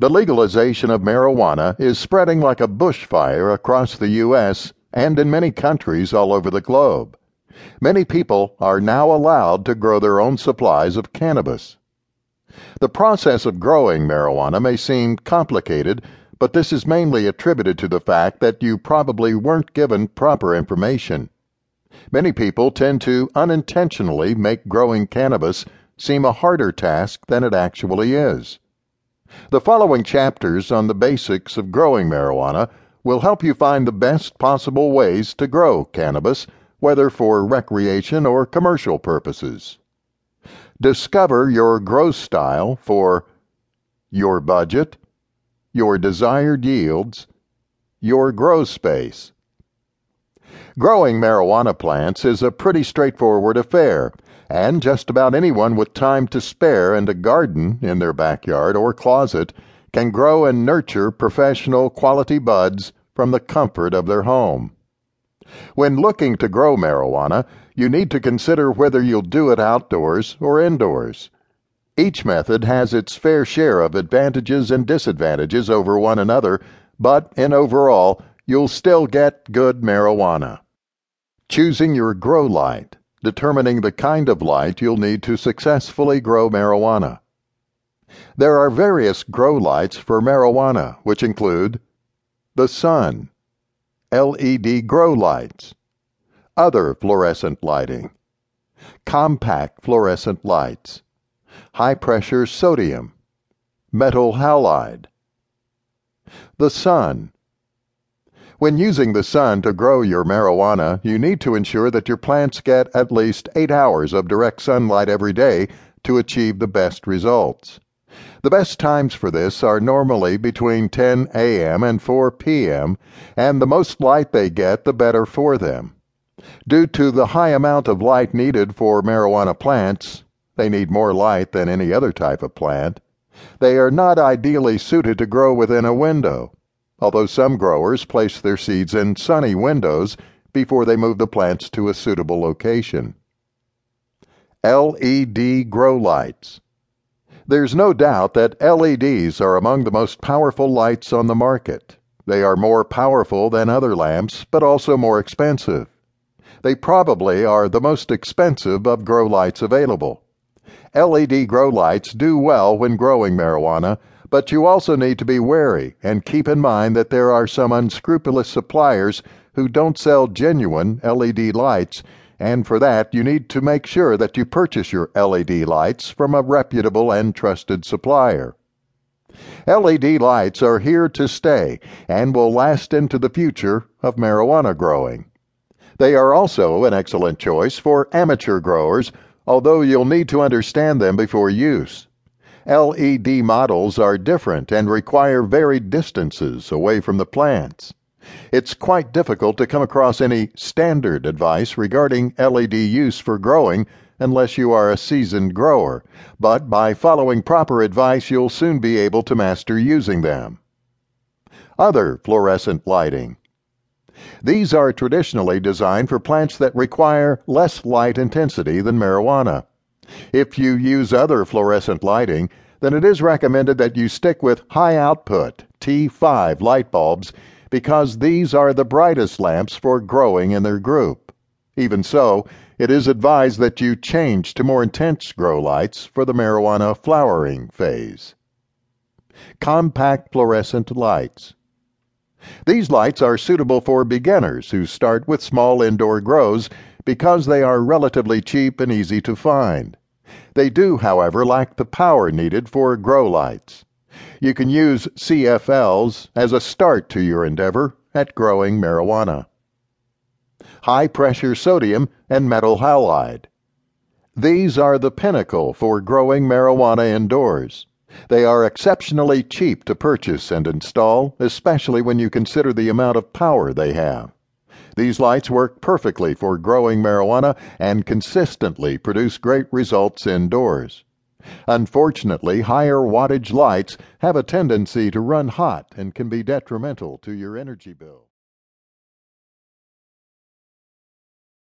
The legalization of marijuana is spreading like a bushfire across the U.S. and in many countries all over the globe. Many people are now allowed to grow their own supplies of cannabis. The process of growing marijuana may seem complicated, but this is mainly attributed to the fact that you probably weren't given proper information. Many people tend to unintentionally make growing cannabis seem a harder task than it actually is. The following chapters on the basics of growing marijuana will help you find the best possible ways to grow cannabis, whether for recreation or commercial purposes. Discover your grow style for your budget, your desired yields, your grow space. Growing marijuana plants is a pretty straightforward affair, and just about anyone with time to spare and a garden in their backyard or closet can grow and nurture professional quality buds from the comfort of their home. When looking to grow marijuana, you need to consider whether you'll do it outdoors or indoors. Each method has its fair share of advantages and disadvantages over one another, but in overall, you'll still get good marijuana. Choosing your grow light, determining the kind of light you'll need to successfully grow marijuana. There are various grow lights for marijuana, which include the sun, LED grow lights, other fluorescent lighting, compact fluorescent lights, high pressure sodium, metal halide. The sun. When using the sun to grow your marijuana, you need to ensure that your plants get at least 8 hours of direct sunlight every day to achieve the best results. The best times for this are normally between 10 a.m. and 4 p.m., and the most light they get, the better for them. Due to the high amount of light needed for marijuana plants, they need more light than any other type of plant. They are not ideally suited to grow within a window, although some growers place their seeds in sunny windows before they move the plants to a suitable location. LED grow lights. There's no doubt that LEDs are among the most powerful lights on the market. They are more powerful than other lamps, but also more expensive. They probably are the most expensive of grow lights available. LED grow lights do well when growing marijuana, but you also need to be wary and keep in mind that there are some unscrupulous suppliers who don't sell genuine LED lights and for that you need to make sure that you purchase your LED lights from a reputable and trusted supplier. LED lights are here to stay and will last into the future of marijuana growing. They are also an excellent choice for amateur growers, although you'll need to understand them before use. LED models are different and require varied distances away from the plants. It's quite difficult to come across any standard advice regarding LED use for growing unless you are a seasoned grower, but by following proper advice, you'll soon be able to master using them. Other fluorescent lighting. These are traditionally designed for plants that require less light intensity than marijuana. If you use other fluorescent lighting, then it is recommended that you stick with high output T5 light bulbs because these are the brightest lamps for growing in their group. Even so, it is advised that you change to more intense grow lights for the marijuana flowering phase. Compact fluorescent lights. These lights are suitable for beginners who start with small indoor grows because they are relatively cheap and easy to find. They do, however, lack the power needed for grow lights. You can use CFLs as a start to your endeavor at growing marijuana. High pressure sodium and metal halide. These are the pinnacle for growing marijuana indoors. They are exceptionally cheap to purchase and install, especially when you consider the amount of power they have. These lights work perfectly for growing marijuana and consistently produce great results indoors. Unfortunately, higher wattage lights have a tendency to run hot and can be detrimental to your energy bill.